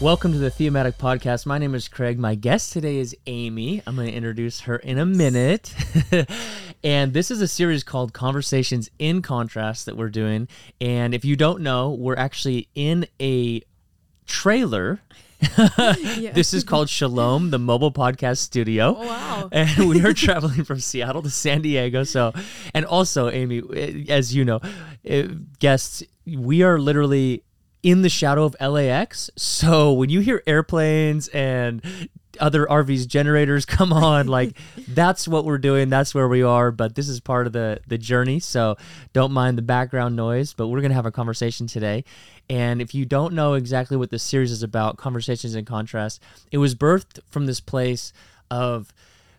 Welcome to the Thematic Podcast. My name is Craig. My guest today is Amy. I'm going to introduce her in a minute. and this is a series called Conversations in Contrast that we're doing. And if you don't know, we're actually in a trailer. This is called Shalom, the mobile podcast studio. Oh, wow. And we are traveling from Seattle to San Diego. So, and also, Amy, as you know, eh, guests, we are literally in the shadow of LAX. So when you hear airplanes and other RVs generators come on like that's what we're doing. That's where we are. But this is part of the the journey. So don't mind the background noise but we're going to have a conversation today. And if you don't know exactly what this series is about conversations in contrast it was birthed from this place of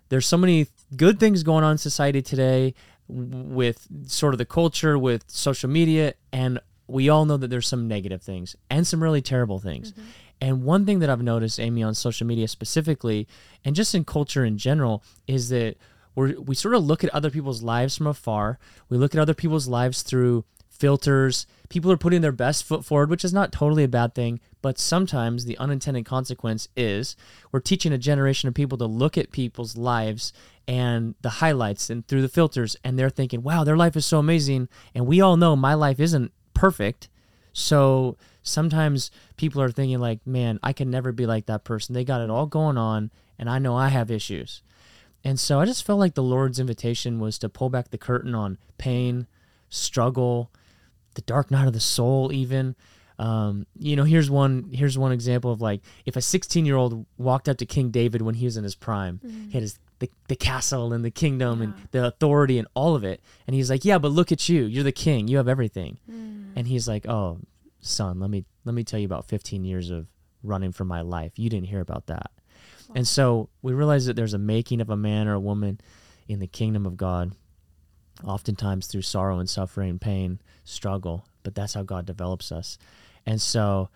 there's so many good things going on in society today with sort of the culture with social media and we all know that there's some negative things and some really terrible things. Mm-hmm. And one thing that I've noticed, Amy, on social media specifically, and just in culture in general, is that we we sort of look at other people's lives from afar. We look at other people's lives through filters. People are putting their best foot forward, which is not totally a bad thing. But sometimes the unintended consequence is we're teaching a generation of people to look at people's lives and the highlights and through the filters, and they're thinking, wow, their life is so amazing. And we all know my life isn't perfect. So sometimes people are thinking like, man, I can never be like that person. They got it all going on and I know I have issues. And so I just felt like the Lord's invitation was to pull back the curtain on pain, struggle, the dark night of the soul even. Um, you know, here's one here's one example of like if a 16 year old walked up to King David when he was in his prime, he had his the, the castle and the kingdom and the authority and all of it, and he's like, yeah, but look at you, you're the king, you have everything, mm. and he's like, oh, son, let me let me tell you about 15 years of running for my life. You didn't hear about that, and so we realize that there's a making of a man or a woman in the kingdom of God oftentimes through sorrow and suffering, pain, struggle, but that's how God develops us. And so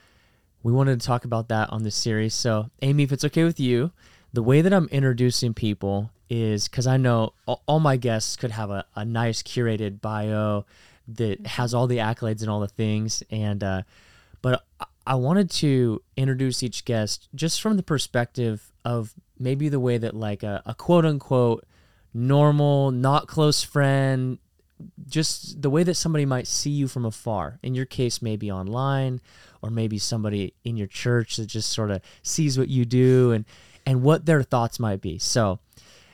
we wanted to talk about that on this series. So, Amy, if it's okay with you, the way that I'm introducing people is because I know all, all my guests could have a, a nice curated bio that has all the accolades and all the things. And, uh, but I- I wanted to introduce each guest just from the perspective of maybe the way that, like, a, a quote unquote normal, not close friend, just the way that somebody might see you from afar. In your case, maybe online, or maybe somebody in your church that just sort of sees what you do and and what their thoughts might be. So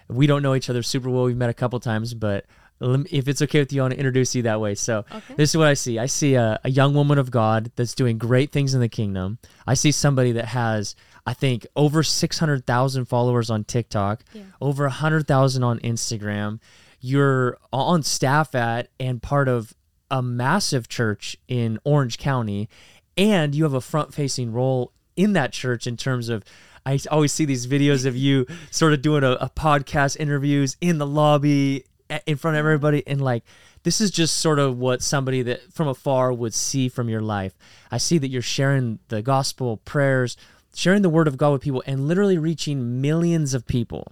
we don't know each other super well. We've met a couple times, but if it's okay with you, I want to introduce you that way. So Okay. this is what I see. I see a, a young woman of God that's doing great things in the kingdom. I see somebody that has, I think, over 600,000 followers on TikTok, Yeah. over 100,000 on Instagram. You're on staff at and part of a massive church in Orange County, and you have a front facing role in that church in terms of. I always see these videos of you sort of doing a, a podcast interviews in the lobby in front of everybody and like this is just sort of what somebody that from afar would see from your life. I see that you're sharing the gospel, prayers, sharing the word of God with people and literally reaching millions of people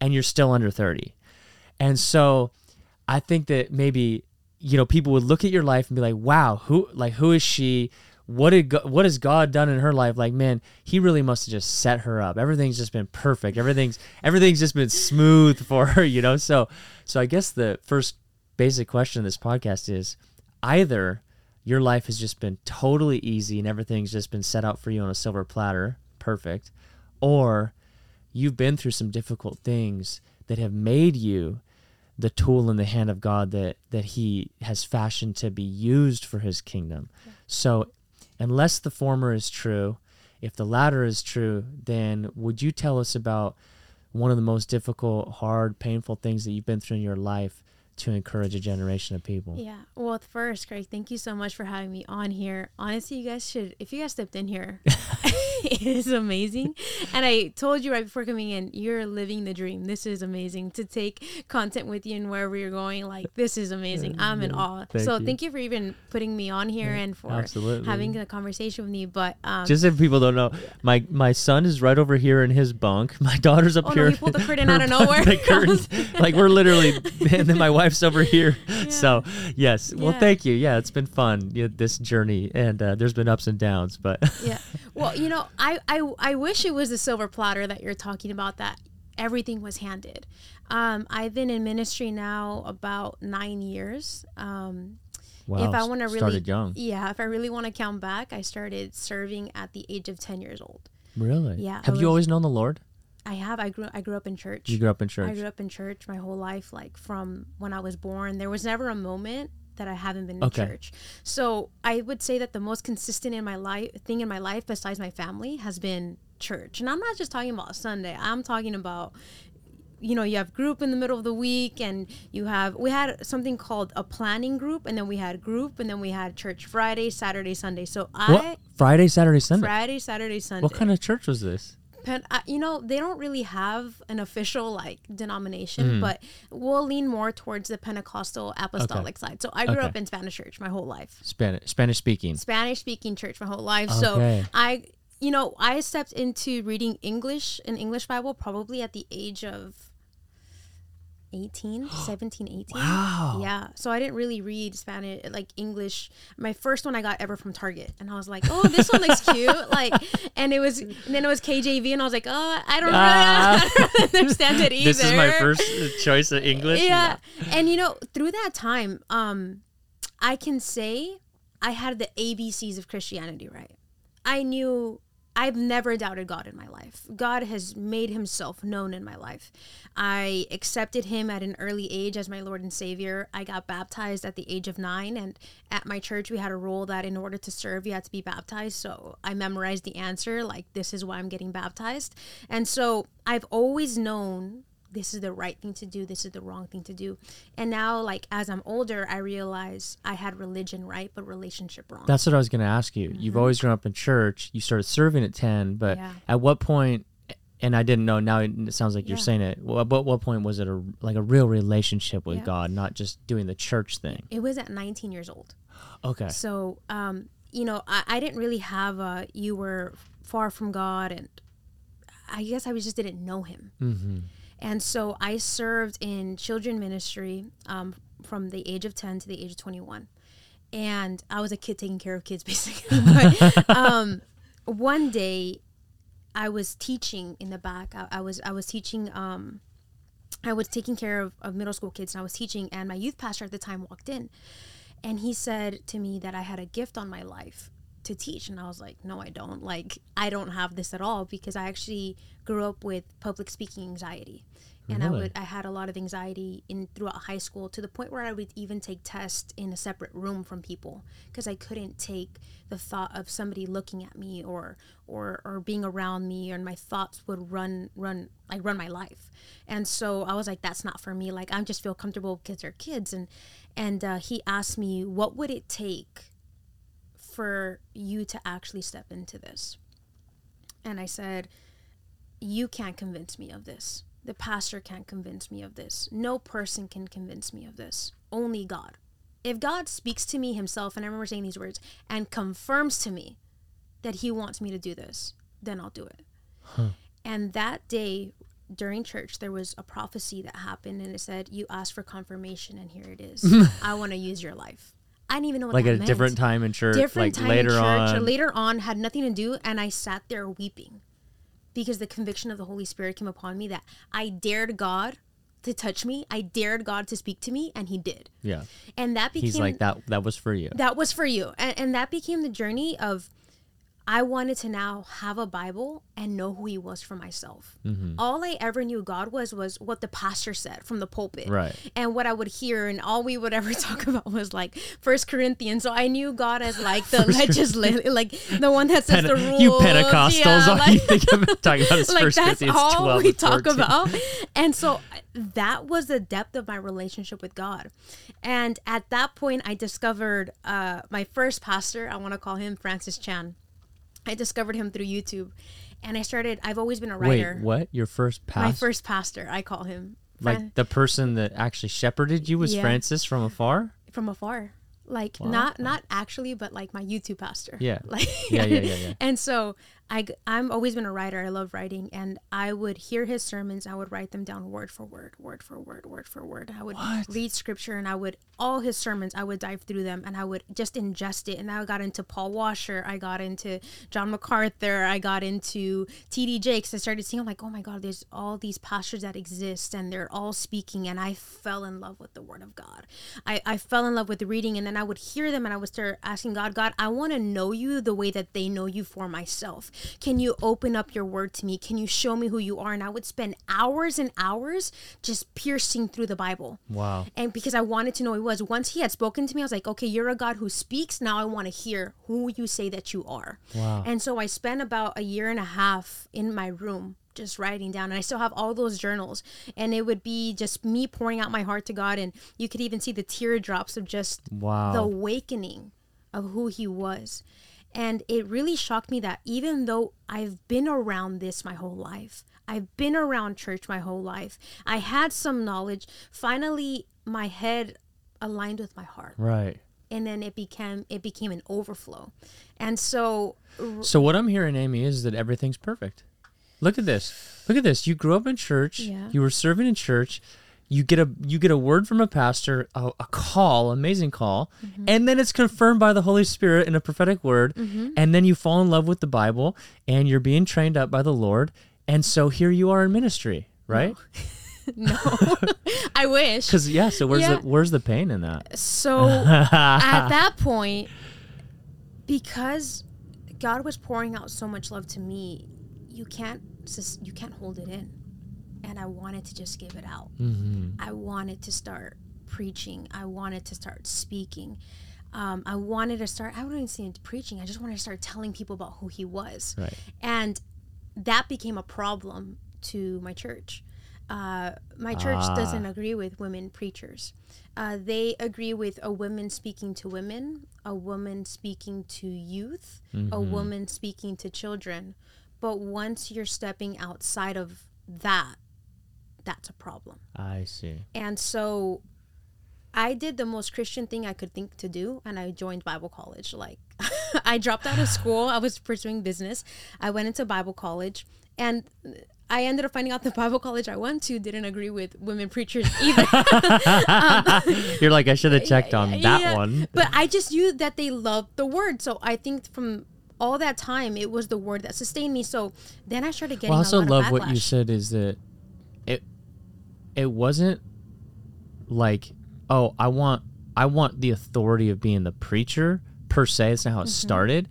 and you're still under 30. And so I think that maybe you know people would look at your life and be like, "Wow, who like who is she? What did God, what has God done in her life? Like, man, He really must have just set her up. Everything's just been perfect. Everything's everything's just been smooth for her, you know. So, so I guess the first basic question of this podcast is either your life has just been totally easy and everything's just been set out for you on a silver platter, perfect, or you've been through some difficult things that have made you the tool in the hand of God that that he has fashioned to be used for his kingdom. So unless the former is true, if the latter is true, then would you tell us about one of the most difficult, hard, painful things that you've been through in your life to encourage a generation of people? Yeah. Well, first, Craig, thank you so much for having me on here. Honestly, you guys should, if you guys stepped in here, it is amazing. And I told you right before coming in, you're living the dream. This is amazing to take content with you and wherever you're going. Like, this is amazing. I'm in awe. Thank so, you. thank you for even putting me on here and for absolutely. having a conversation with me. But, um, Just if people don't know, my my son is right over here in his bunk. My daughter's up Oh, no, here. he pulled the curtain out of nowhere. The curtain, like we're literally, and then my over here. So yes, well, thank you. Yeah, it's been fun. Yeah, this journey, and uh, there's been ups and downs, but yeah. well, you know, I, I I wish it was the silver platter that you're talking about that everything was handed. Um, I've been in ministry now about nine years. Um, Wow. if I want to really, started young. yeah, if I really want to count back, I started serving at the age of ten years old. Really? Yeah, Have you always known the Lord? I have. I grew. I grew up in church. You grew up in church. I grew up in church my whole life, like from when I was born. There was never a moment that I haven't been in Okay. church. So I would say that the most consistent in my life thing in my life, besides my family, has been church. And I'm not just talking about Sunday. I'm talking about you know you have group in the middle of the week and you have we had something called a planning group and then we had group and then we had church friday saturday sunday so i what? Friday, Saturday, Sunday. friday saturday sunday what kind of church was this? Pen, uh, you know, they don't really have an official like Mm. denomination, but we'll lean more towards the Pentecostal apostolic side. So I grew Okay. up in Spanish church my whole life, Spanish, Spanish speaking. Spanish speaking church my whole life. Okay. So I, you know, I stepped into reading English, an English Bible, probably at the age of 18, 17, 18. Wow. Yeah. So I didn't really read Spanish, like English. My first one I got ever from Target. And I was like, oh, this one looks cute. Like, and it was, and then it was KJV. And I was like, oh, I don't really. I don't really understand it either. This is my first uh, choice of English. Yeah. And you know, through that time, um, I can say I had the ABCs of Christianity right. I knew I've never doubted God in my life. God has made himself known in my life. I accepted him at an early age as my Lord and Savior. I got baptized at the age of nine, and at my church, we had a rule that in order to serve, you had to be baptized. So I memorized the answer, like, this is why I'm getting baptized. And so I've always known this is the right thing to do this is the wrong thing to do and now like as i'm older i realize i had religion right but relationship wrong That's what I was going to ask you. You've always grown up in church. You started serving at 10, but Yeah. at what point, and I didn't know, now it sounds like you're saying it. Well, At what point was it a, like a real relationship with Yeah. God, not just doing the church thing? it was at 19 years old Okay. so um you know i, I didn't really have a you were far from god and i guess i was just didn't know him Mm-hmm. And so i served in children ministry um, from the age of 10 to the age of 21 and i was a kid taking care of kids basically. But um, one day i was teaching in the back. I, I was i was teaching um, i was taking care of, of middle school kids and i was teaching and my youth pastor at the time walked in. And he said to me that i had a gift on my life to teach. And i was like no i don't. Like i don't have this at all because i actually grew up with public speaking anxiety. And i would i had a lot of anxiety in throughout high school to the point where i would even take tests in a separate room from people because i couldn't take the thought of somebody looking at me or or or being around me and my thoughts would run run like run my life. And so i was like that's not for me. Like i just feel comfortable because they're kids. And and uh, he asked me what would it take for you to actually step into this. And i said you can't convince me of this. The pastor can't convince me of this. No person can convince me of this. Only god. If god speaks to me himself and i remember saying these words and confirms to me that he wants me to do this then i'll do it. And that day during church there was a prophecy that happened and it said you asked for confirmation and here it is. I want to use your life i didn't even know what Like a meant different time in church, different like time later in church or on. later on had nothing to do and i sat there weeping because the conviction of the holy spirit came upon me that i dared god to touch me i dared god to speak to me and he did yeah. and that became He's like, that That was for you. that was for you and, and that became the journey of i wanted to now have a bible and know who he was for myself. Mm-hmm. all i ever knew god was was what the pastor said from the pulpit. Right. and what i would hear and all we would ever talk about was like first corinthians. So i knew god as like the legislative like the one that says Pente- the rules. You Pentecostals, yeah, all you think of talking about is like First that's Corinthians all 12 we talk about. And so that was the depth of my relationship with god. And at that point i discovered uh, my first pastor i want to call him francis chan i discovered him through youtube and i started i've always been a writer Wait, what? Your first my first pastor i call him like the person that actually shepherded you was Yeah. Francis from afar? from afar like not not actually but like my youtube pastor Yeah. like Yeah, yeah, yeah, yeah. and so I I'm always been a writer. I love writing, and I would hear his sermons. I would write them down word for word, word for word, word for word. I would What? read scripture, and I would all his sermons. I would dive through them, and I would just ingest it. And I got into Paul Washer. I got into John MacArthur. I got into T.D. Jakes. I started seeing I'm like, oh my God, there's all these pastors that exist, and they're all speaking. And I fell in love with the Word of God. I I fell in love with reading, and then I would hear them, and I would start asking God, God, I want to know you the way that they know you for myself. Can you open up your word to me? Can you show me who you are? And I would spend hours and hours just piercing through the Bible. Wow. And because I wanted to know who he was. Once he had spoken to me, I was like, okay, you're a God who speaks. Now I want to hear who you say that you are. Wow. And so I spent about a year and a half in my room just writing down. And I still have all those journals. And it would be just me pouring out my heart to God. And you could even see the teardrops of just Wow. the awakening of who he was. And it really shocked me that even though I've been around this my whole life, I've been around church my whole life, I had some knowledge, finally my head aligned with my heart. right. And then it became it became an overflow. And so So what I'm hearing, Amy, is that everything's perfect. Look at this. Look at this. You grew up in church. Yeah. You were serving in church. You get a you get a word from a pastor, a, a call, amazing call, Mm-hmm. and then it's confirmed by the Holy Spirit in a prophetic word, Mm-hmm. and then you fall in love with the Bible, and you're being trained up by the Lord, and so here you are in ministry, right? no. I wish. Because yeah, so where's Yeah. the where's the pain in that? So at that point, because God was pouring out so much love to me, you can't you can't hold it in, and I wanted to just give it out. Mm-hmm. I wanted to start preaching. I wanted to start speaking. Um, I wanted to start. I wouldn't even say into preaching. I just wanted to start telling people about who He was, Right. and that became a problem to my church. Uh, my church Ah. doesn't agree with women preachers. Uh, they agree with a woman speaking to women, a woman speaking to youth, a woman speaking to children. But once you're stepping outside of that, that's a problem. I see. And so I did the most Christian thing I could think to do, and I joined Bible college. Like, I dropped out of school. I was pursuing business. I went into Bible college, and I ended up finding out the Bible college I went to didn't agree with women preachers either. You're like I should have checked on that Yeah, one. But I just knew that they loved the word. So I think from all that time, it was the word that sustained me. So then I started getting Well, I also love what you said is that it wasn't like oh I want I want the authority of being the preacher per se. That's not how it Mm-hmm. started.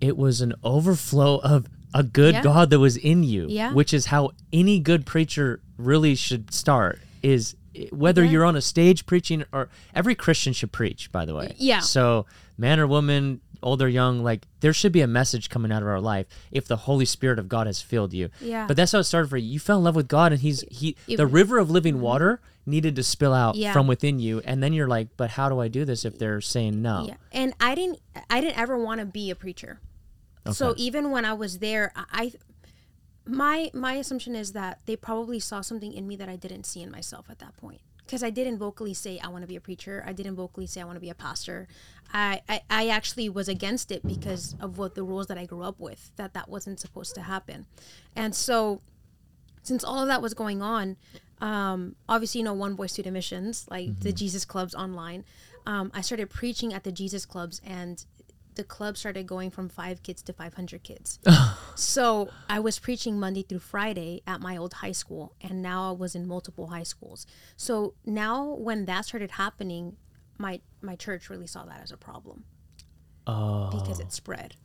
It was an overflow of a good Yeah. God that was in you, Yeah. which is how any good preacher really should start. Is whether Yeah. you're on a stage preaching or every Christian should preach. By the way, Yeah. So man or woman, old or young, like there should be a message coming out of our life if the Holy Spirit of God has filled you. Yeah. But that's how it started for you. You fell in love with God, and He's He. It- the river of living mm-hmm. water needed to spill out Yeah. from within you, and then you're like, but how do I do this if they're saying no? Yeah, and I didn't. I didn't ever want to be a preacher. Okay. So even when I was there, I, I my my assumption is that they probably saw something in me that I didn't see in myself at that point. Because I didn't vocally say I want to be a preacher. I didn't vocally say I want to be a pastor. I, I I actually was against it because of what the rules that I grew up with. That that wasn't supposed to happen, and so since all of that was going on, um, obviously, you know, One Voice Student Missions, like the Jesus clubs online, um, I started preaching at the Jesus clubs, and the club started going from five kids to 500 kids. so I was preaching Monday through Friday at my old high school, and now I was in multiple high schools. So now, when that started happening, my my church really saw that as a problem Oh, because it spread,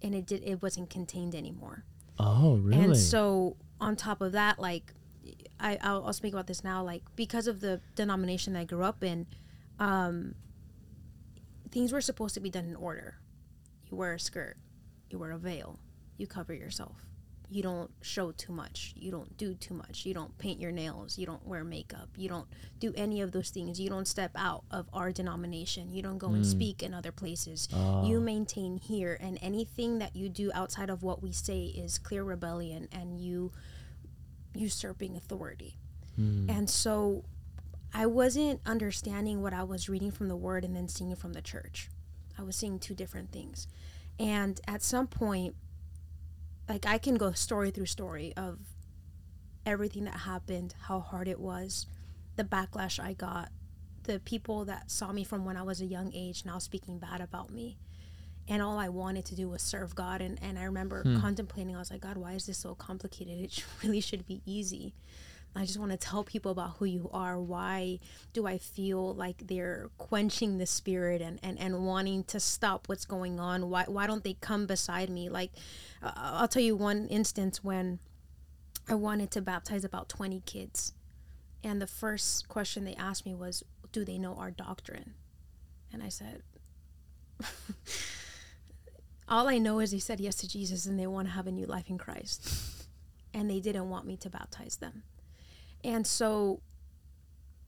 and it did it wasn't contained anymore. oh, really? And so on top of that, like I I'll, I'll speak about this now. Like because of the denomination that I grew up in, um, things were supposed to be done in order. You wear a skirt, you wear a veil, you cover yourself. You don't show too much. You don't do too much. You don't paint your nails. You don't wear makeup. You don't do any of those things. You don't step out of our denomination. You don't go and mm. speak in other places. Ah. You maintain here. And anything that you do outside of what we say is clear rebellion and you usurping authority. Hmm. And so I wasn't understanding what I was reading from the word and then seeing it from the church. I was seeing two different things. And at some point, like I can go story through story of everything that happened, how hard it was, the backlash I got, the people that saw me from when I was a young age now speaking bad about me. And all I wanted to do was serve God. And, and I remember Hmm. contemplating, I was like, God, why is this so complicated? It really should be easy. I just want to tell people about who you are. Why do I feel like they're quenching the spirit and, and, and wanting to stop what's going on? Why, why don't they come beside me? Like, uh, I'll tell you one instance when I wanted to baptize about 20 kids. And the first question they asked me was, Do they know our doctrine? And I said, All I know is they said yes to Jesus and they want to have a new life in Christ. And they didn't want me to baptize them. And so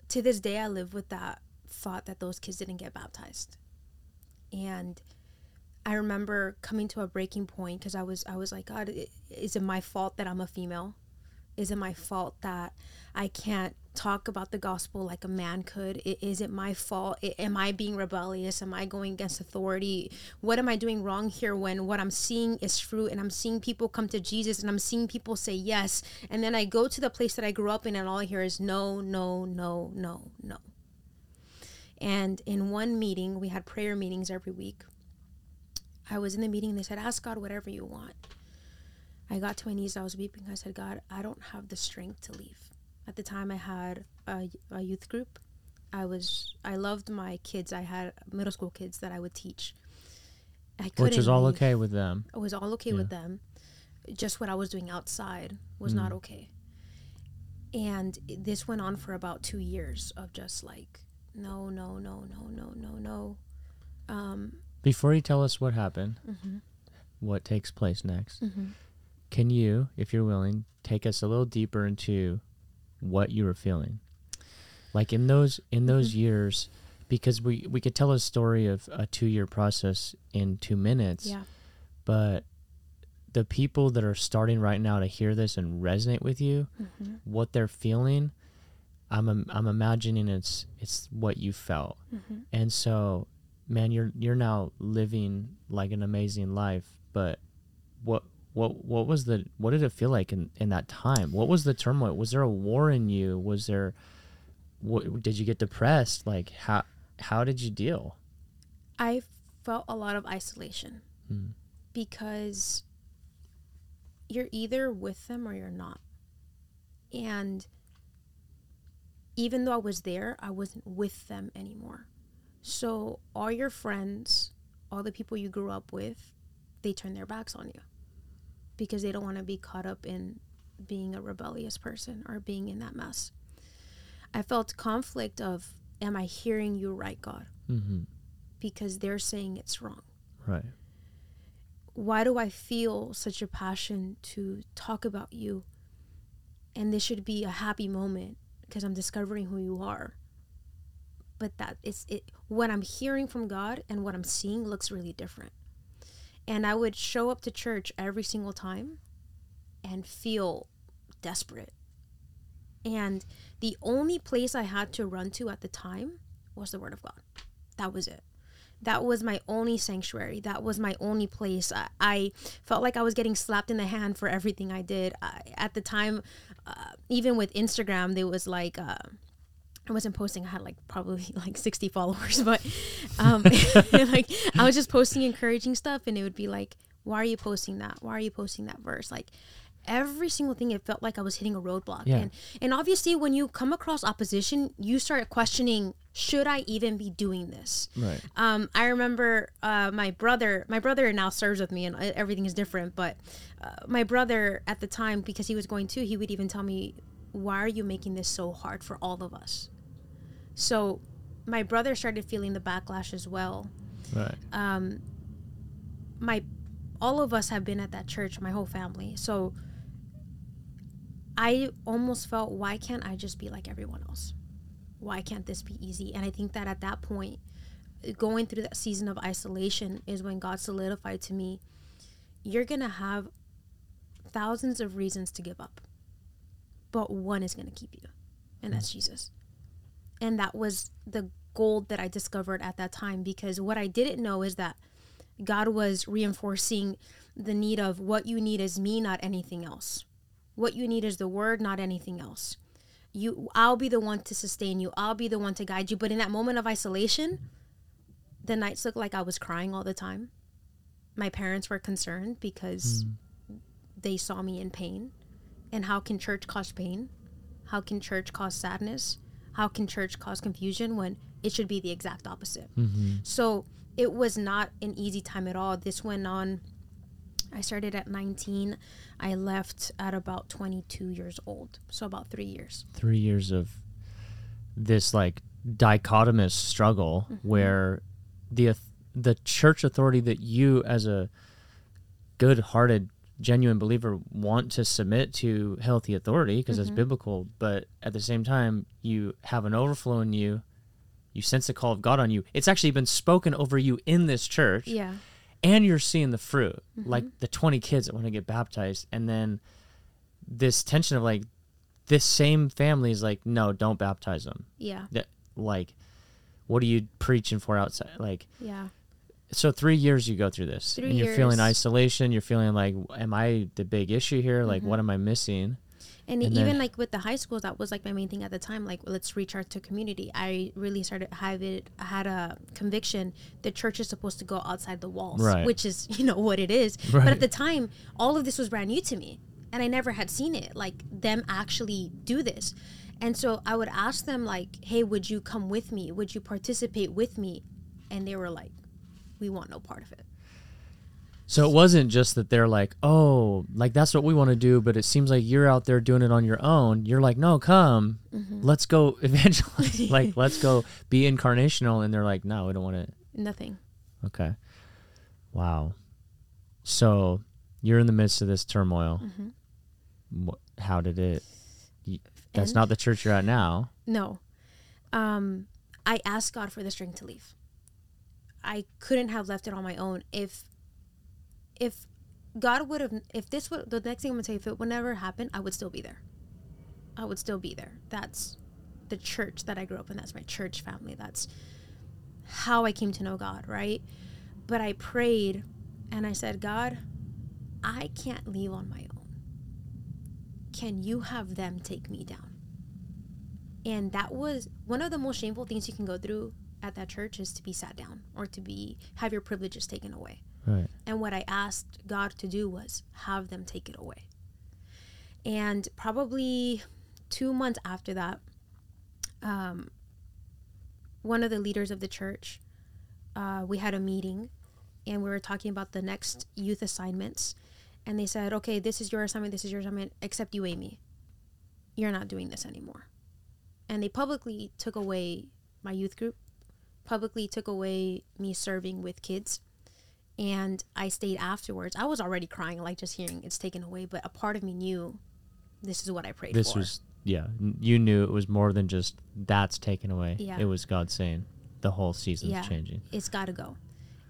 to this day, I live with that thought that those kids didn't get baptized. And I remember coming to a breaking point because I was I was like, God, is it my fault that I'm a female? Is it my fault that I can't talk about the gospel like a man could? Is it my fault? Am I being rebellious? Am I going against authority? What am I doing wrong here when what I'm seeing is fruit and I'm seeing people come to Jesus and I'm seeing people say yes? And then I go to the place that I grew up in and all I hear is no, no, no, no, no. And in one meeting, we had prayer meetings every week. I was in the meeting and they said, Ask God whatever you want. I got to my knees, I was weeping. I said, God, I don't have the strength to leave. At the time, I had a, a youth group. I was, I loved my kids. I had middle school kids that I would teach. I Which is all leave. okay with them. It was all okay with them. Just what I was doing outside was not okay. And this went on for about two years of just like, no, no, no, no, no, no, no. Um, Before you tell us what happened, Mm-hmm. what takes place next, can you, if you're willing, take us a little deeper into what you were feeling? Like in those in those Mm-hmm. years, because we we could tell a story of a two year process in two minutes, yeah. but the people that are starting right now to hear this and resonate with you, Mm-hmm. what they're feeling, I'm im- I'm imagining it's it's what you felt, Mm-hmm. and so, man, you're you're now living like an amazing life. But what what what was the what did it feel like in in that time? What was the turmoil? Was there a war in you? Was there what did you get depressed? Like how how did you deal? I felt a lot of isolation Mm. because you're either with them or you're not. And even though I was there, I wasn't with them anymore. So all your friends, all the people you grew up with, they turn their backs on you because they don't want to be caught up in being a rebellious person or being in that mess. I felt conflict of am I hearing you right, God? Mm-hmm. Because they're saying it's wrong. Right. why do I feel such a passion to talk about you? And this should be a happy moment because I'm discovering who you are. But that is it what I'm hearing from God and what I'm seeing looks really different. And I would show up to church every single time and feel desperate. And the only place I had to run to at the time was the Word of God. That was it that was my only sanctuary that was my only place i, I felt like i was getting slapped in the hand for everything i did I, at the time uh, even with instagram there was like uh, I wasn't posting. I had like probably like 60 followers, but um, like I was just posting encouraging stuff, and it would be like, "Why are you posting that? Why are you posting that verse?" Like every single thing, it felt like I was hitting a roadblock. Yeah. And and obviously, when you come across opposition, you start questioning, "Should I even be doing this?" Right. um, I remember uh, my brother. My brother now serves with me, and uh, everything is different. But uh, my brother at the time, because he was going to, he would even tell me, "Why are you making this so hard for all of us?" So, my brother started feeling the backlash as well. Right. Um, my all of us have been at that church, my whole family. So, I almost felt, why can't I just be like everyone else? Why can't this be easy? And I think that at that point, going through that season of isolation is when God solidified to me, you're going to have thousands of reasons to give up, but one is going to keep you, and that's Jesus. And that was the gold that I discovered at that time because what I didn't know is that God was reinforcing the need of what you need is me, not anything else. What you need is the word, not anything else. You I'll be the one to sustain you. I'll be the one to guide you. But in that moment of isolation, the nights looked like I was crying all the time. My parents were concerned because hmm. they saw me in pain. And how can church cause pain? How can church cause sadness? How can church cause confusion when it should be the exact opposite? So it was not an easy time at all. This went on. I started at 19. I left at about 22 years old. So about three years. Three years of this like dichotomous struggle Mm-hmm. where the the church authority that you as a good-hearted genuine believer want to submit to healthy authority because Mm-hmm. that's biblical but at the same time you have an overflow in you you sense the call of god on you it's actually been spoken over you in this church Yeah. and you're seeing the fruit Mm-hmm. like the 20 kids that want to get baptized and then this tension of like this same family is like no don't baptize them Yeah. that like what are you preaching for outside like Yeah. So three years you go through this Three and you're feeling isolation you're feeling like am i the big issue here like Mm-hmm. what am i missing And, And even then- like with the high schools, that was like my main thing at the time. Like, let's reach out to community. I really started have it. Had a conviction the church is supposed to go outside the walls, Right. which is you know what it is. But at the time, all of this was brand new to me, and I never had seen it. Like them actually do this, and so I would ask them like, "Hey, would you come with me? Would you participate with me?" And they were like, "We want no part of it." so it wasn't just that they're like oh like that's what we want to do but it seems like you're out there doing it on your own you're like no come Mm-hmm. let's go evangelize like let's go be incarnational and they're like no we don't want to Nothing. Okay. Wow. So you're in the midst of this turmoil. Wh- How did it? That's not the church you're at now. No. Um, I asked God for the strength to leave. I couldn't have left it on my own if if God would have if this would the next thing I'm gonna say if it would never happen, I would still be there. I would still be there. That's the church that I grew up in. That's my church family. That's how I came to know God, right? But I prayed and I said, God, I can't leave on my own. Can you have them take me down? and that was one of the most shameful things you can go through at that church is to be sat down or to be have your privileges taken away. Right. and what i asked god to do was have them take it away. And probably two months after that um, one of the leaders of the church uh, we had a meeting and we were talking about the next youth assignments. And they said okay this is your assignment this is your assignment except you amy. You're not doing this anymore. And they publicly took away my youth group publicly took away me serving with kids and i stayed afterwards i was already crying like just hearing it's taken away but a part of me knew this is what i prayed This for This was yeah. You knew it was more than just that's taken away. Yeah. It was God saying the whole season's Yeah. changing. it's got to go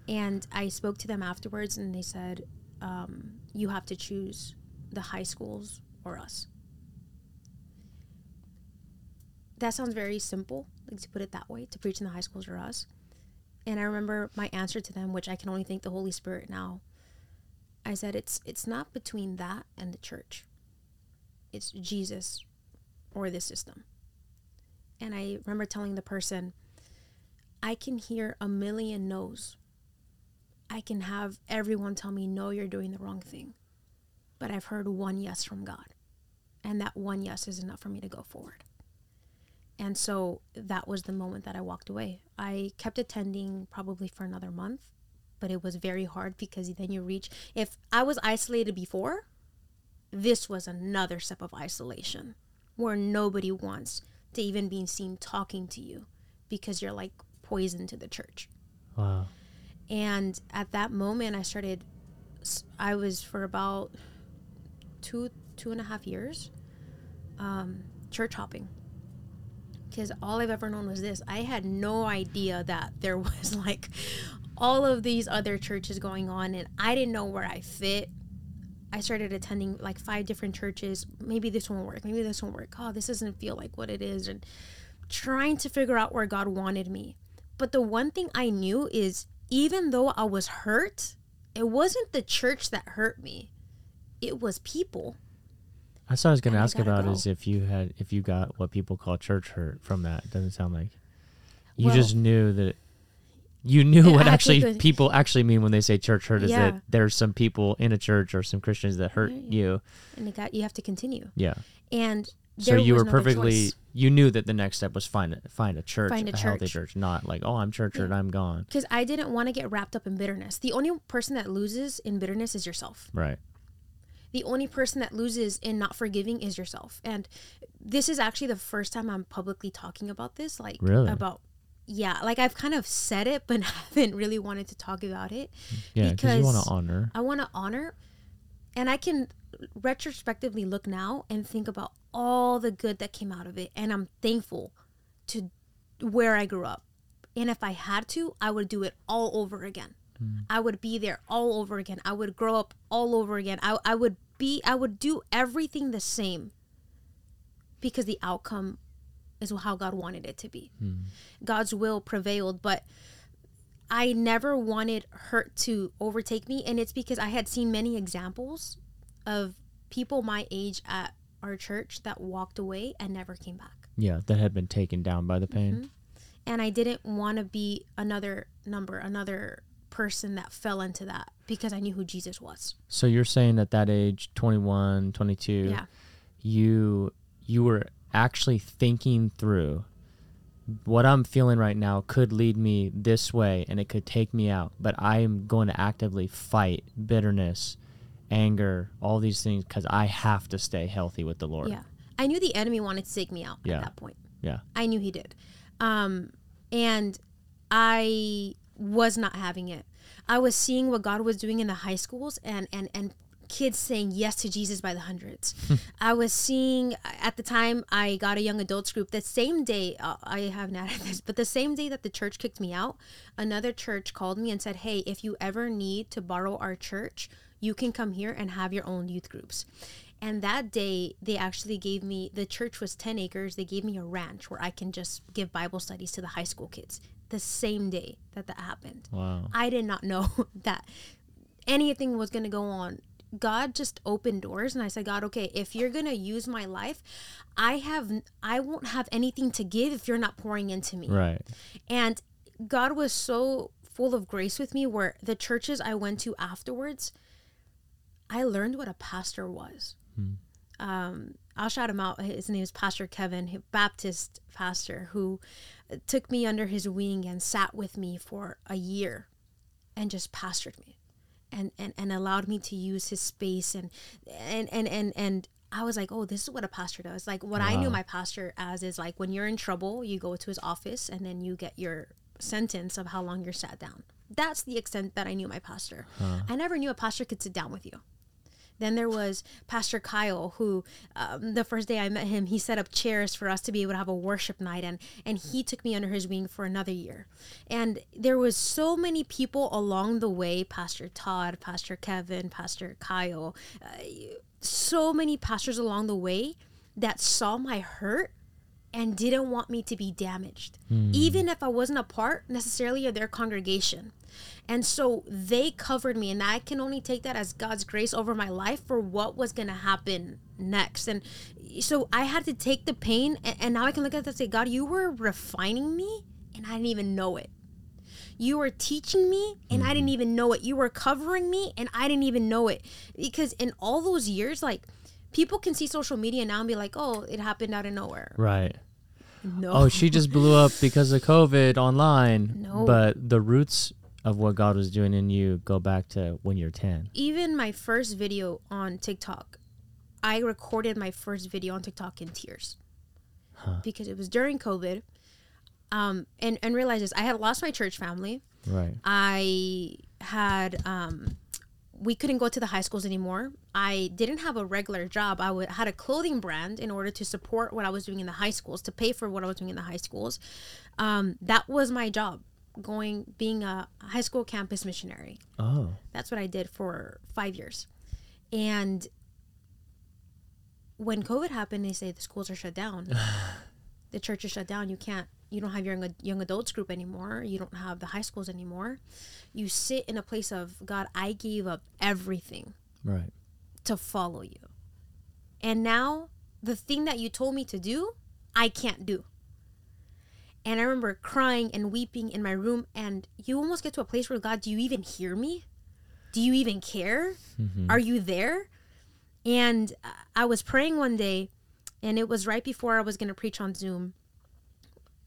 and i spoke to them afterwards and they said um, you have to choose the high schools or us that sounds very simple like to put it that way to preach in the high schools or us and i remember my answer to them which i can only thank the holy spirit now i said it's it's not between that and the church it's jesus or the system and i remember telling the person I can hear a million no's. I can have everyone tell me, no, you're doing the wrong thing. But I've heard one yes from God. And that one yes is enough for me to go forward. And so that was the moment that I walked away. I kept attending probably for another month, but it was very hard because then you reach, if I was isolated before, this was another step of isolation where nobody wants to even be seen talking to you because you're like poison to the church. Wow. And at that moment, I started, I was for about two, two and a half years, um, church hopping. Because all I've ever known was this. I had no idea that there was like all of these other churches going on, and I didn't know where I fit. I started attending like five different churches. Maybe this won't work. Maybe this won't work. Oh, this doesn't feel like what it is. And trying to figure out where God wanted me. But the one thing I knew is even though I was hurt, it wasn't the church that hurt me. It was people. That's what I was going to ask about go. is if you had if you got what people call church hurt from that. It doesn't sound like you Well- just knew that you knew what I actually it- people actually mean when they say church hurt is Yeah. that there's some people in a church or some Christians that hurt Yeah, yeah. you. And it got you have to continue. Yeah. And So you were perfectly choice. you knew that the next step was find a, find a church, Find a healthy church. church, not like oh I'm church hurt. I'm gone. because I didn't want to get wrapped up in bitterness. The only person that loses in bitterness is yourself. Right. The only person that loses in not forgiving is yourself. And this is actually the first time I'm publicly talking about this. Like Really? about yeah, like I've kind of said it, but haven't really wanted to talk about it. Yeah, because you want to honor. I want to honor, and I can retrospectively look now and think about all the good that came out of it, and I'm thankful to where I grew up. And if I had to, I would do it all over again. I would be there all over again. I would grow up all over again. I, I would be, I would do everything the same because the outcome is how God wanted it to be. God's will prevailed, but I never wanted hurt to overtake me. And it's because I had seen many examples of people my age at our church that walked away and never came back. Yeah, that had been taken down by the pain. Mm-hmm. And I didn't want to be another number, another person that fell into that because I knew who Jesus was. So you're saying at that age, 21, 22, Yeah. you you were actually thinking through what I'm feeling right now could lead me this way and it could take me out, but I am going to actively fight bitterness, anger, all these things cuz I have to stay healthy with the Lord. Yeah. I knew the enemy wanted to take me out Yeah. at that point. Yeah. I knew he did. Um, and I was not having it. I was seeing what God was doing in the high schools and, and, and kids saying yes to Jesus by the hundreds. I was seeing at the time I got a young adults group the same day uh, I haven't added this, but the same day that the church kicked me out, another church called me and said, "Hey, if you ever need to borrow our church, you can come here and have your own youth groups." And that day, they actually gave me the church was 10 acres. They gave me a ranch where I can just give Bible studies to the high school kids the same day that that happened. Wow. I did not know that anything was going to go on. God just opened doors and I said, God, okay, if you're going to use my life, I have I won't have anything to give if you're not pouring into me. Right. And God was so full of grace with me where the churches I went to afterwards, I learned what a pastor was. Um, I'll shout him out. His name is Pastor Kevin, Baptist pastor who uh, took me under his wing and sat with me for a year and just pastored me and, and, and allowed me to use his space and and and and, and I was like, oh, this is what a pastor does. Like what I knew my pastor as is like when you're in trouble, you go to his office and then you get your sentence of how long you're sat down. That's the extent that I knew my pastor. I never knew a pastor could sit down with you. Then there was Pastor Kyle, who um, the first day I met him, he set up chairs for us to be able to have a worship night, and and he took me under his wing for another year. And there was so many people along the way: Pastor Todd, Pastor Kevin, Pastor Kyle, uh, so many pastors along the way that saw my hurt and didn't want me to be damaged, hmm. even if I wasn't a part necessarily of their congregation. And so they covered me, and I can only take that as God's grace over my life for what was going to happen next. And so I had to take the pain, and, and now I can look at that and say, God, you were refining me, and I didn't even know it. You were teaching me, and I didn't hmm. even know it. You were covering me, and I didn't even know it. Because in all those years, like, people can see social media now and be like, oh, it happened out of nowhere. Right. No. Oh, she just blew up because of COVID online. No. But the roots of what God was doing in you go back to when you're 10. even my first video on TikTok, I recorded my first video on TikTok in tears because it was during COVID. Um, and and realized this, I had lost my church family. Right. I had um, we couldn't go to the high schools anymore. I didn't have a regular job. I would, had a clothing brand in order to support what I was doing in the high schools, to pay for what I was doing in the high schools. Um, that was my job, going being a high school campus missionary. Oh. That's what I did for five years. And when COVID happened, they say the schools are shut down, the church is shut down. You can't you don't have your young, young adults group anymore. You don't have the high schools anymore. You sit in a place of God. I gave up everything Right. to follow you, and now the thing that you told me to do, I can't do. And I remember crying and weeping in my room, and you almost get to a place where God, do you even hear me? Do you even care? Are you there? And uh, I was praying one day, and it was right before I was going to preach on Zoom.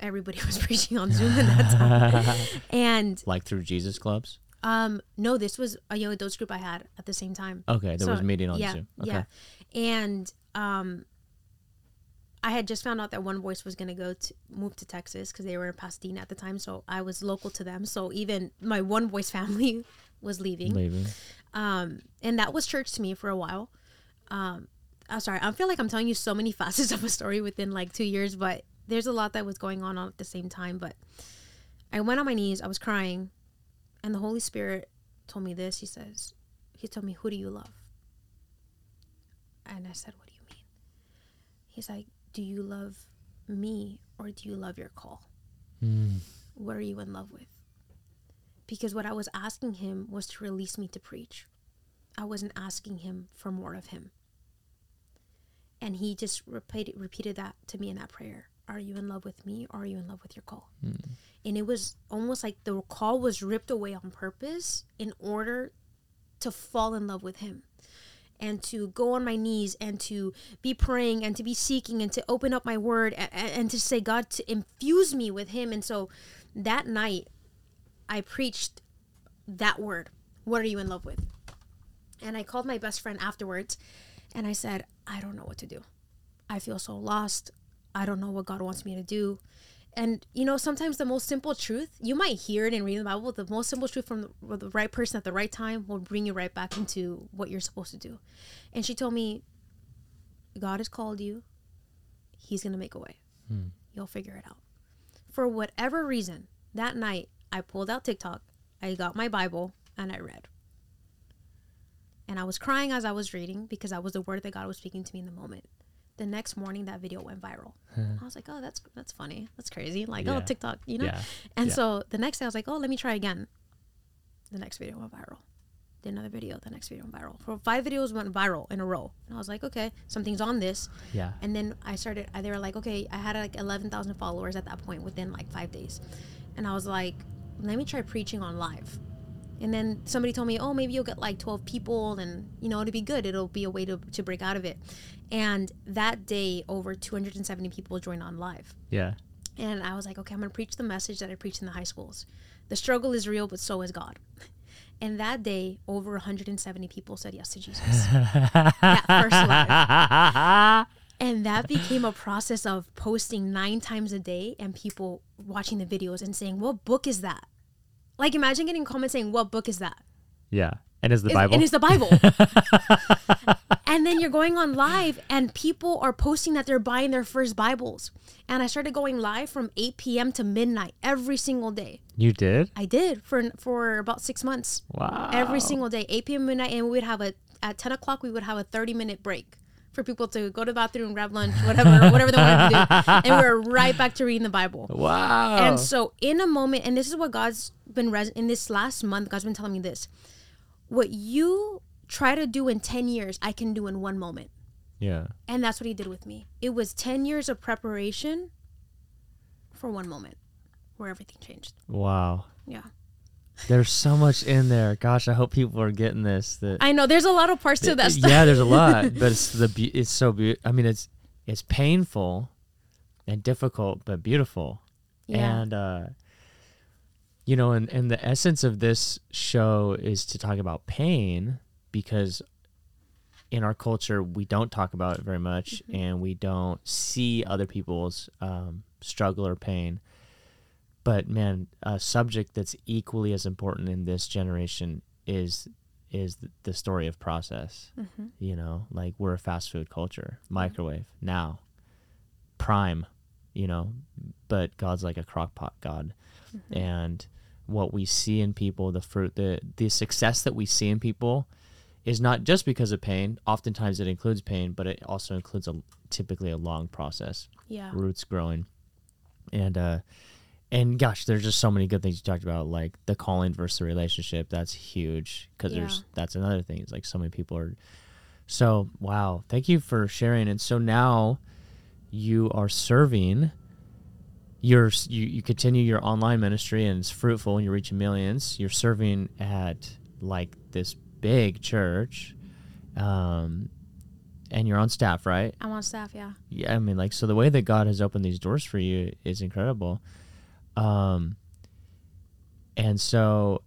Everybody was preaching on Zoom at that time. and Like through Jesus clubs. um, no, this was a young adults group I had at the same time. Okay, there was a meeting on yeah, Zoom. Okay. Yeah. And um, I had just found out that One Voice was going to go to move to Texas because they were in Pasadena at the time. So I was local to them. So even my One Voice family was leaving. Leaving. Um, and that was church to me for a while. Um, I'm sorry, I feel like I'm telling you so many facets of a story within like two years, but there's a lot that was going on at the same time. But I went on my knees, I was crying, and the Holy Spirit told me this. He says, He told me, Who do you love? And I said, What do you mean? He's like, Do you love me or do you love your call? Hmm. What are you in love with? Because what I was asking him was to release me to preach. I wasn't asking him for more of him. And he just repeated, repeated that to me in that prayer. Are you in love with me or are you in love with your call? Hmm. And it was almost like the call was ripped away on purpose in order to fall in love with him and to go on my knees and to be praying and to be seeking and to open up my word and, and to say god to infuse me with him. And so that night i preached that word what are you in love with? And i called my best friend afterwards and i said i don't know what to do. I feel so lost i don't know what god wants me to do. And you know sometimes the most simple truth you might hear it and read the bible the most simple truth from the, the right person at the right time will bring you right back into what you're supposed to do. And she told me god has called you. He's gonna make a way. Hmm. You'll figure it out. For whatever reason that night i pulled out tiktok i got my bible and i read. And i was crying as i was reading because that was the word that god was speaking to me in the moment the next morning that video went viral i was like oh that's that's funny that's crazy like oh, Yeah. oh tiktok you know Yeah. and Yeah. so the next day i was like oh let me try again the next video went viral did another video the next video went viral for five videos went viral in a row and i was like okay something's on this Yeah. and then I started, they were like, okay, I had like 11,000 followers at that point within like five days. And I was like, let me try preaching on live. And then somebody told me, oh, maybe you'll get like 12 people and, you know, it'll be good. It'll be a way to, to break out of it. And that day, over 270 people joined on live. Yeah. And I was like, okay, I'm going to preach the message that I preached in the high schools. The struggle is real, but so is God. And that day, over 170 people said yes to Jesus. that first live. And that became a process of posting nine times a day and people watching the videos and saying, What book is that? Like, imagine getting comments saying, What book is that? yeah. And is the Is- Bible? And it's the Bible. and then you're going on live and people are posting that they're buying their first Bibles. And I started going live from 8 p.m. to midnight every single day. you did? I did for for about six months. Wow. Every single day, 8 p.m. midnight, and we would have a at 10 o'clock we would have a 30 minute break for people to go to the bathroom, grab lunch, whatever, whatever they wanted to do, and we're right back to reading the Bible. Wow. And so, in a moment, and this is what God's been res- in this last month, God's been telling me this: what you try to do in 10 years, I can do in one moment. yeah. And that's what he did with me. It was 10 years of preparation for one moment where everything changed. Wow. Yeah. There's so much in there. Gosh, I hope people are getting this. That I know there's a lot of parts to that stuff. yeah, there's a lot, but it's the be- it's so beautiful. I mean, it's it's painful and difficult, but beautiful. Yeah. And uh, you know, and and the essence of this show is to talk about pain because in our culture we don't talk about it very much, Mm-hmm. and we don't see other people's um, struggle or pain. But man, a subject that's equally as important in this generation is is the story of process. Mm-hmm. You know, like we're a fast food culture, microwave now, prime. You know, but God's like a crock pot God, and what we see in people, the fruit, the the success that we see in people, is not just because of pain. Oftentimes, it includes pain, but it also includes a typically a long process Yeah. roots growing and uh and gosh there's just so many good things you talked about like the calling versus the relationship that's huge because Yeah. there's that's another thing it's like so many people are so wow thank you for sharing and so now you are serving you're you, you continue your online ministry and it's fruitful and you're reaching millions you're serving at like this big church um and you're on staff right I'm on staff. Yeah. yeah i mean like so the way that god has opened these doors for you is incredible um and so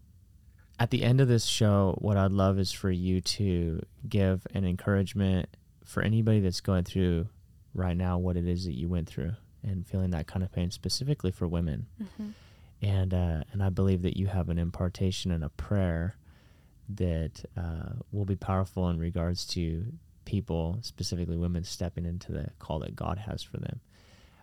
at the end of this show what i'd love is for you to give an encouragement for anybody that's going through right now what it is that you went through and feeling that kind of pain specifically for women Mhm. and uh, and I believe that you have an impartation and a prayer that uh, will be powerful in regards to people, specifically women, stepping into the call that God has for them.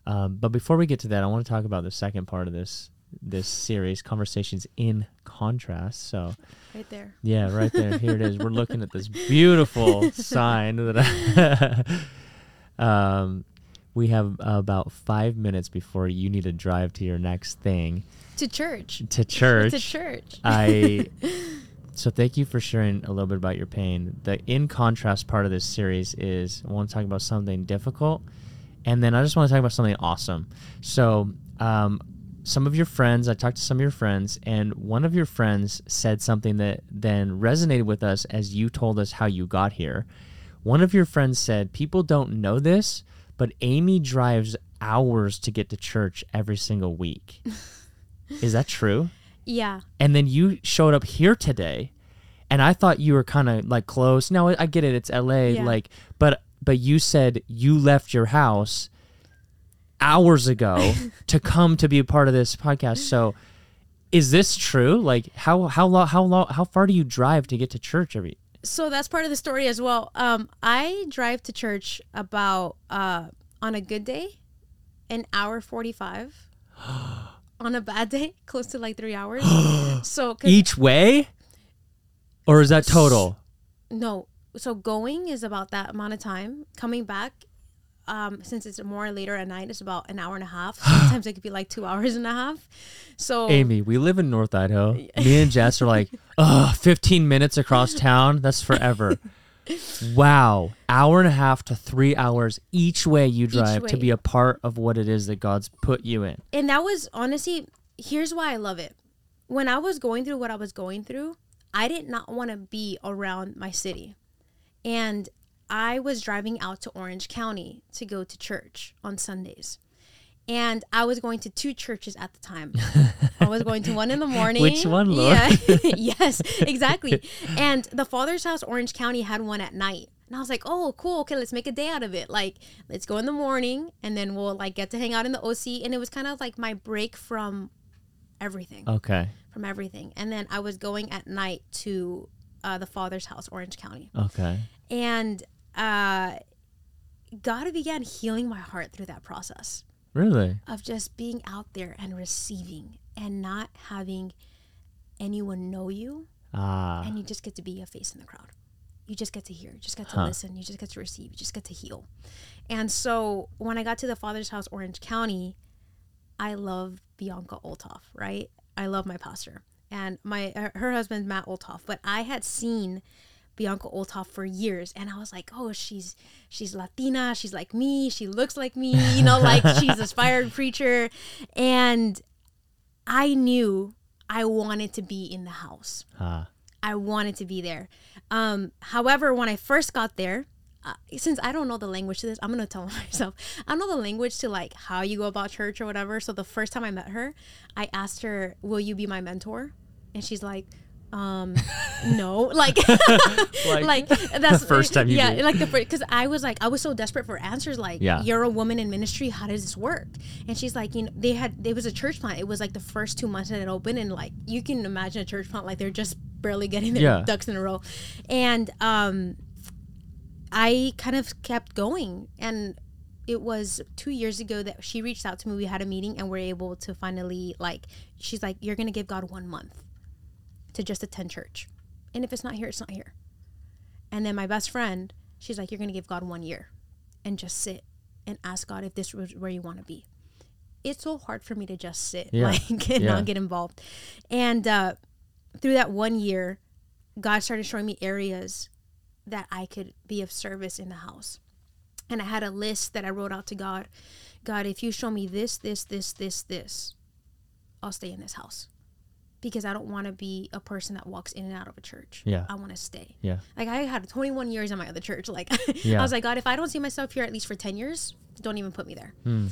Um, but before we get to that, I want to talk about the second part of this this series, conversations in contrast. So Right there. yeah, right there. Here it is. We're looking at this beautiful sign that I um, we have about five minutes before you need to drive to your next thing To church. to church. To church. I so thank you for sharing a little bit about your pain. The in contrast part of this series is I want to talk about something difficult, and then I just want to talk about something awesome. So, um, some of your friends, I talked to some of your friends, and one of your friends said something that then resonated with us as you told us how you got here. One of your friends said, "People don't know this, but Amy drives hours to get to church every single week." is that true? yeah. and then you showed up here today and i thought you were kind of like close no i get it it's la Yeah. like but but you said you left your house hours ago to come to be a part of this podcast so is this true like how how long how long how far do you drive to get to church every so that's part of the story as well. Um, I drive to church about uh, on a good day, an hour forty five. on a bad day, close to like three hours. so each way or is that total no, so going is about that amount of time. Coming back, um, since it's more later at night, it's about an hour and a half. Sometimes it could be like two hours and a half. So Amy, we live in North Idaho. Me and Jess are like, ugh, 15 minutes across town. That's forever. wow. Hour and a half to three hours each way you drive to be a part of what it is that God's put you in. and that was honestly here's why i love it when i was going through what i was going through i did not want to be around my city and i was driving out to orange county to go to church on sundays and i was going to two churches at the time i was going to one in the morning Which one, Lord? yeah yes exactly and the father's house orange county had one at night and I was like, oh, cool. Okay, let's make a day out of it. Like, let's go in the morning and then we'll like get to hang out in the OC. And it was kind of like my break from everything, Okay. from everything. And then I was going at night to uh, the father's house, Orange County. Okay. And uh, God began healing my heart through that process Really? of just being out there and receiving and not having anyone know you Ah. and you just get to be a face in the crowd. You just get to hear, you just get to Huh. listen, you just get to receive, you just get to heal. And so when I got to the Father's House, Orange County, I love Bianca Olthoff, right? I love my pastor and my her husband Matt Olthoff, but I had seen Bianca Olthoff for years, and I was like, oh, she's she's Latina, she's like me, she looks like me, you know, like she's aspired preacher, and I knew I wanted to be in the house. Ah. I wanted to be there. Um, however, when I first got there, uh, since I don't know the language to this, I'm gonna tell myself I know the language to like how you go about church or whatever. So the first time I met her, I asked her, "Will you be my mentor?" And she's like, um, "No." Like, like, that's the first time you yeah, did. like the first because I was like I was so desperate for answers. Like, Yeah. you're a woman in ministry. How does this work? And she's like, you know, they had there was a church plant. It was like the first two months that it opened, and like you can imagine a church plant like they're just barely getting their Yeah. ducks in a row, and um, I kind of kept going, and it was two years ago that she reached out to me. We had a meeting, and we're able to finally like. She's like, "You're gonna give God one month to just attend church, and if it's not here, it's not here." And then my best friend, she's like, "You're gonna give God one year, and just sit and ask God if this was where you want to be." it's so hard for me to just sit Yeah. like and Yeah. not get involved. And uh, through that one year, God started showing me areas that I could be of service in the house. And I had a list that I wrote out to God. God, if you show me this, this, this, this, this, I'll stay in this house. Because I don't want to be a person that walks in and out of a church. Yeah. I want to stay. Yeah. Like I had 21 years in my other church. Like Yeah. I was like, God, if I don't see myself here at least for 10 years, don't even put me there. Hmm.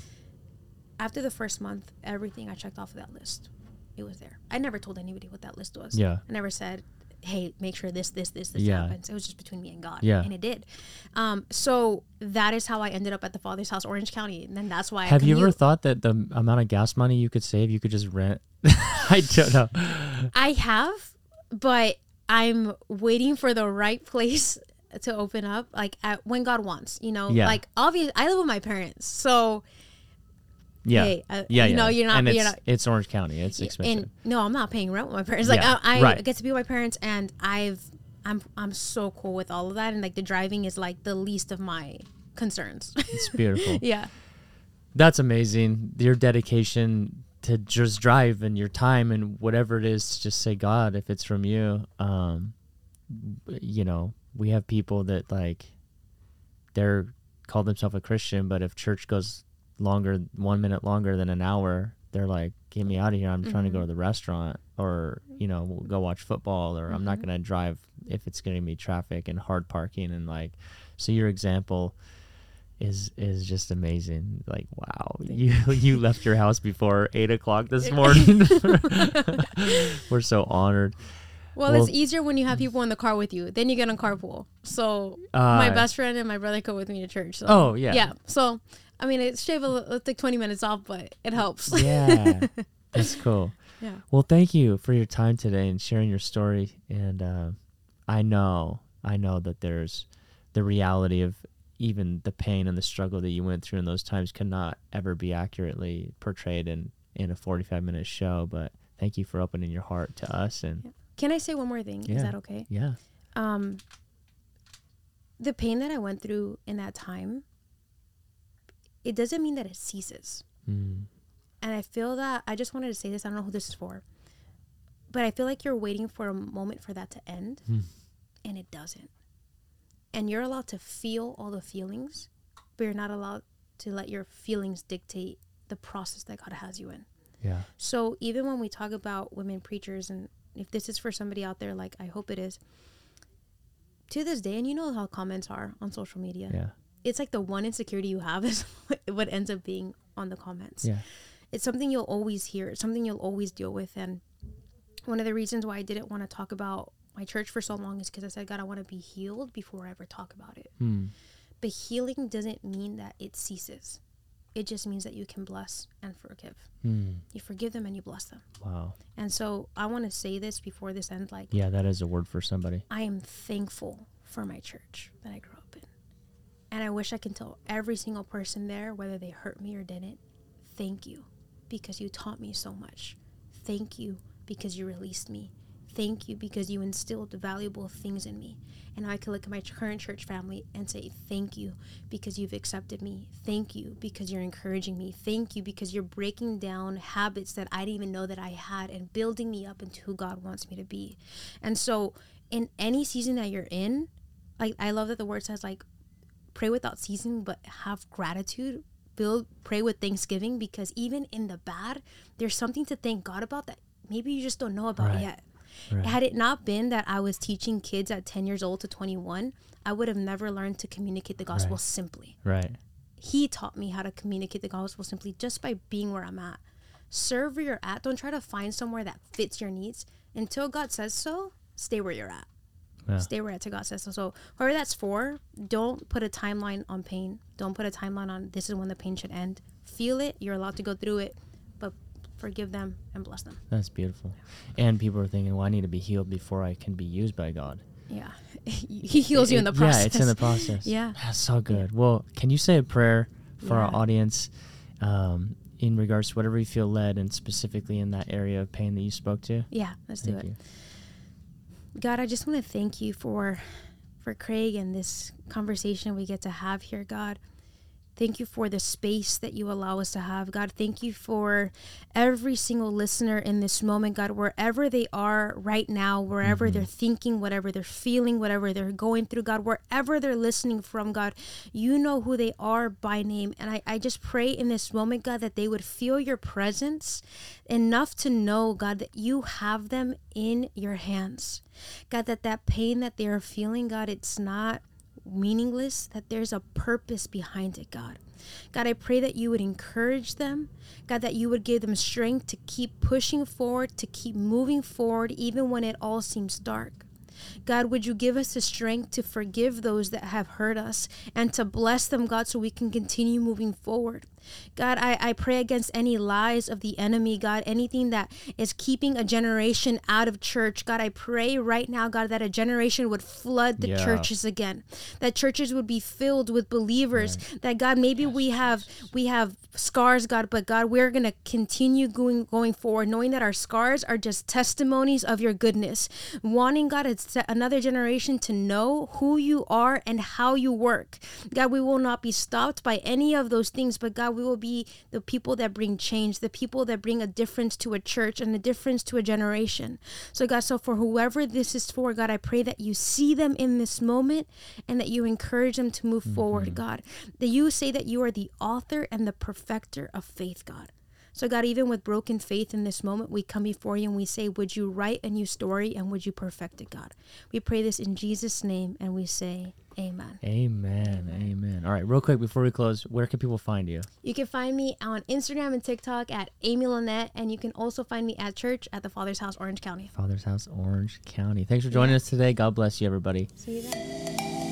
After the first month, everything I checked off of that list, it was there. I never told anybody what that list was. Yeah. I never said, hey, make sure this, this, this, this Yeah. happens. It was just between me and God. Yeah. And it did. Um, so that is how I ended up at the Father's House, Orange County. And then that's why I Have you ever thought that the amount of gas money you could save, you could just rent? I don't know. I have, but I'm waiting for the right place to open up, like at, when God wants. You know, Yeah. like obviously, I live with my parents, so Yeah. Hey, uh, yeah. you yeah. know, you're not- And you're it's, not- it's Orange County. It's expensive. and no, I'm not paying rent with my parents. Like Yeah, I, I right. get to be with my parents, and I've I'm I'm so cool with all of that, and like the driving is like the least of my concerns. it's beautiful. yeah, That's amazing. Your dedication to just drive and your time and whatever it is to just say God if it's from you. Um, you know, we have people that like they're call themselves a Christian, but if church goes longer, one minute longer than an hour, they're like, "Get me out of here! I'm trying to go to the restaurant, or you know, we'll go watch football, or I'm not gonna drive if it's gonna be traffic and hard parking and like." So your example is is just amazing. Like, wow, you you left your house before eight o'clock this morning. We're so honored. well, Well- it's easier when you have people in the car with you. Then you get on carpool. So my Uh, best friend and my brother go with me to church. So Oh yeah, yeah. So I mean, it shave a it's like 20 minutes off, but it helps. yeah. That's cool. Yeah. Well, thank you for your time today and sharing your story. And uh, I know, I know that there's the reality of even the pain and the struggle that you went through in those times cannot ever be accurately portrayed in in a 45 minute show. But thank you for opening your heart to us. And Can I say one more thing? Yeah. Is that okay? yeah, um the pain that I went through in that time it doesn't mean that it ceases. mm, And I feel that I just wanted to say this, I don't know who this is for. But I feel like you're waiting for a moment for that to end Hmm. and it doesn't. And you're allowed to feel all the feelings, but you're not allowed to let your feelings dictate the process that God has you in. yeah, So even when we talk about women preachers, and if this is for somebody out there, like I hope it is, to this day, and you know how comments are on social media, yeah, it's like the one insecurity you have is what ends up being on the comments. yeah, It's something you'll always hear, it's something you'll always deal with. And one of the reasons why I didn't want to talk about my church for so long is because I said, God, I want to be healed before I ever talk about it. mm, But healing doesn't mean that it ceases. It just means that you can bless and forgive. mm. You forgive them and you bless them. wow, And so I want to say this before this ends like yeah, that is a word for somebody. I am thankful for my church that I grew. And I wish I can tell every single person there, whether they hurt me or didn't, thank you because you taught me so much. Thank you because you released me. Thank you because you instilled valuable things in me. And I can look at my current church family and say, Thank you because you've accepted me. Thank you because you're encouraging me. Thank you because you're breaking down habits that I didn't even know that I had and building me up into who God wants me to be. And so, in any season that you're in, like I love that the word says, like, pray without ceasing, but have gratitude. Build, pray with thanksgiving because even in the bad, there's something to thank God about that maybe you just don't know about Right. yet. Right. Had it not been that I was teaching kids at 10 years old to 21, I would have never learned to communicate the gospel Right. simply. Right. He taught me how to communicate the gospel simply just by being where I'm at. Serve where you're at. Don't try to find somewhere that fits your needs. Until God says so, stay where you're at. Yeah. Stay where until God says so. So, whoever that's for, don't put a timeline on pain. Don't put a timeline on this is when the pain should end. Feel it. You're allowed to go through it, but forgive them and bless them. That's beautiful. And people are thinking, well, I need to be healed before I can be used by God. Yeah. he heals you in the process. Yeah, it's in the process. Yeah. That's so good. Well, can you say a prayer for our audience um, in regards to whatever you feel led and specifically in that area of pain that you spoke to? Yeah, let's do it. you. God, I just want to thank you for for Craig and this conversation we get to have here, God. Thank you for the space that you allow us to have. God, thank you for every single listener in this moment, God, wherever they are right now, wherever mm-hmm. they're thinking, whatever they're feeling, whatever they're going through, God, wherever they're listening from, God, you know who they are by name. And I, I just pray in this moment, God, that they would feel your presence enough to know, God, that you have them in your hands. God, that that pain that they are feeling, God, it's not meaningless, that there's a purpose behind it, God. God, I pray that you would encourage them. God, that you would give them strength to keep pushing forward, to keep moving forward, even when it all seems dark. God, would you give us the strength to forgive those that have hurt us and to bless them, God, so we can continue moving forward. God, I, I pray against any lies of the enemy, God, anything that is keeping a generation out of church. God, I pray right now, God, that a generation would flood the yeah. churches again. That churches would be filled with believers. Right. That God, maybe yes. we have we have scars, God, but God, we're gonna continue going going forward, knowing that our scars are just testimonies of your goodness. Wanting God another generation to know who you are and how you work. God, we will not be stopped by any of those things, but God, we will be the people that bring change, the people that bring a difference to a church and a difference to a generation. So, God, so for whoever this is for, God, I pray that you see them in this moment and that you encourage them to move mm-hmm. forward, God. That you say that you are the author and the perfecter of faith, God. So, God, even with broken faith in this moment, we come before you and we say, Would you write a new story and would you perfect it, God? We pray this in Jesus' name and we say, Amen. Amen. Amen. All right, real quick before we close, where can people find you? You can find me on Instagram and TikTok at Amy Lynette, and you can also find me at church at the Father's House, Orange County. Father's House, Orange County. Thanks for joining yeah. us today. God bless you, everybody. See you then.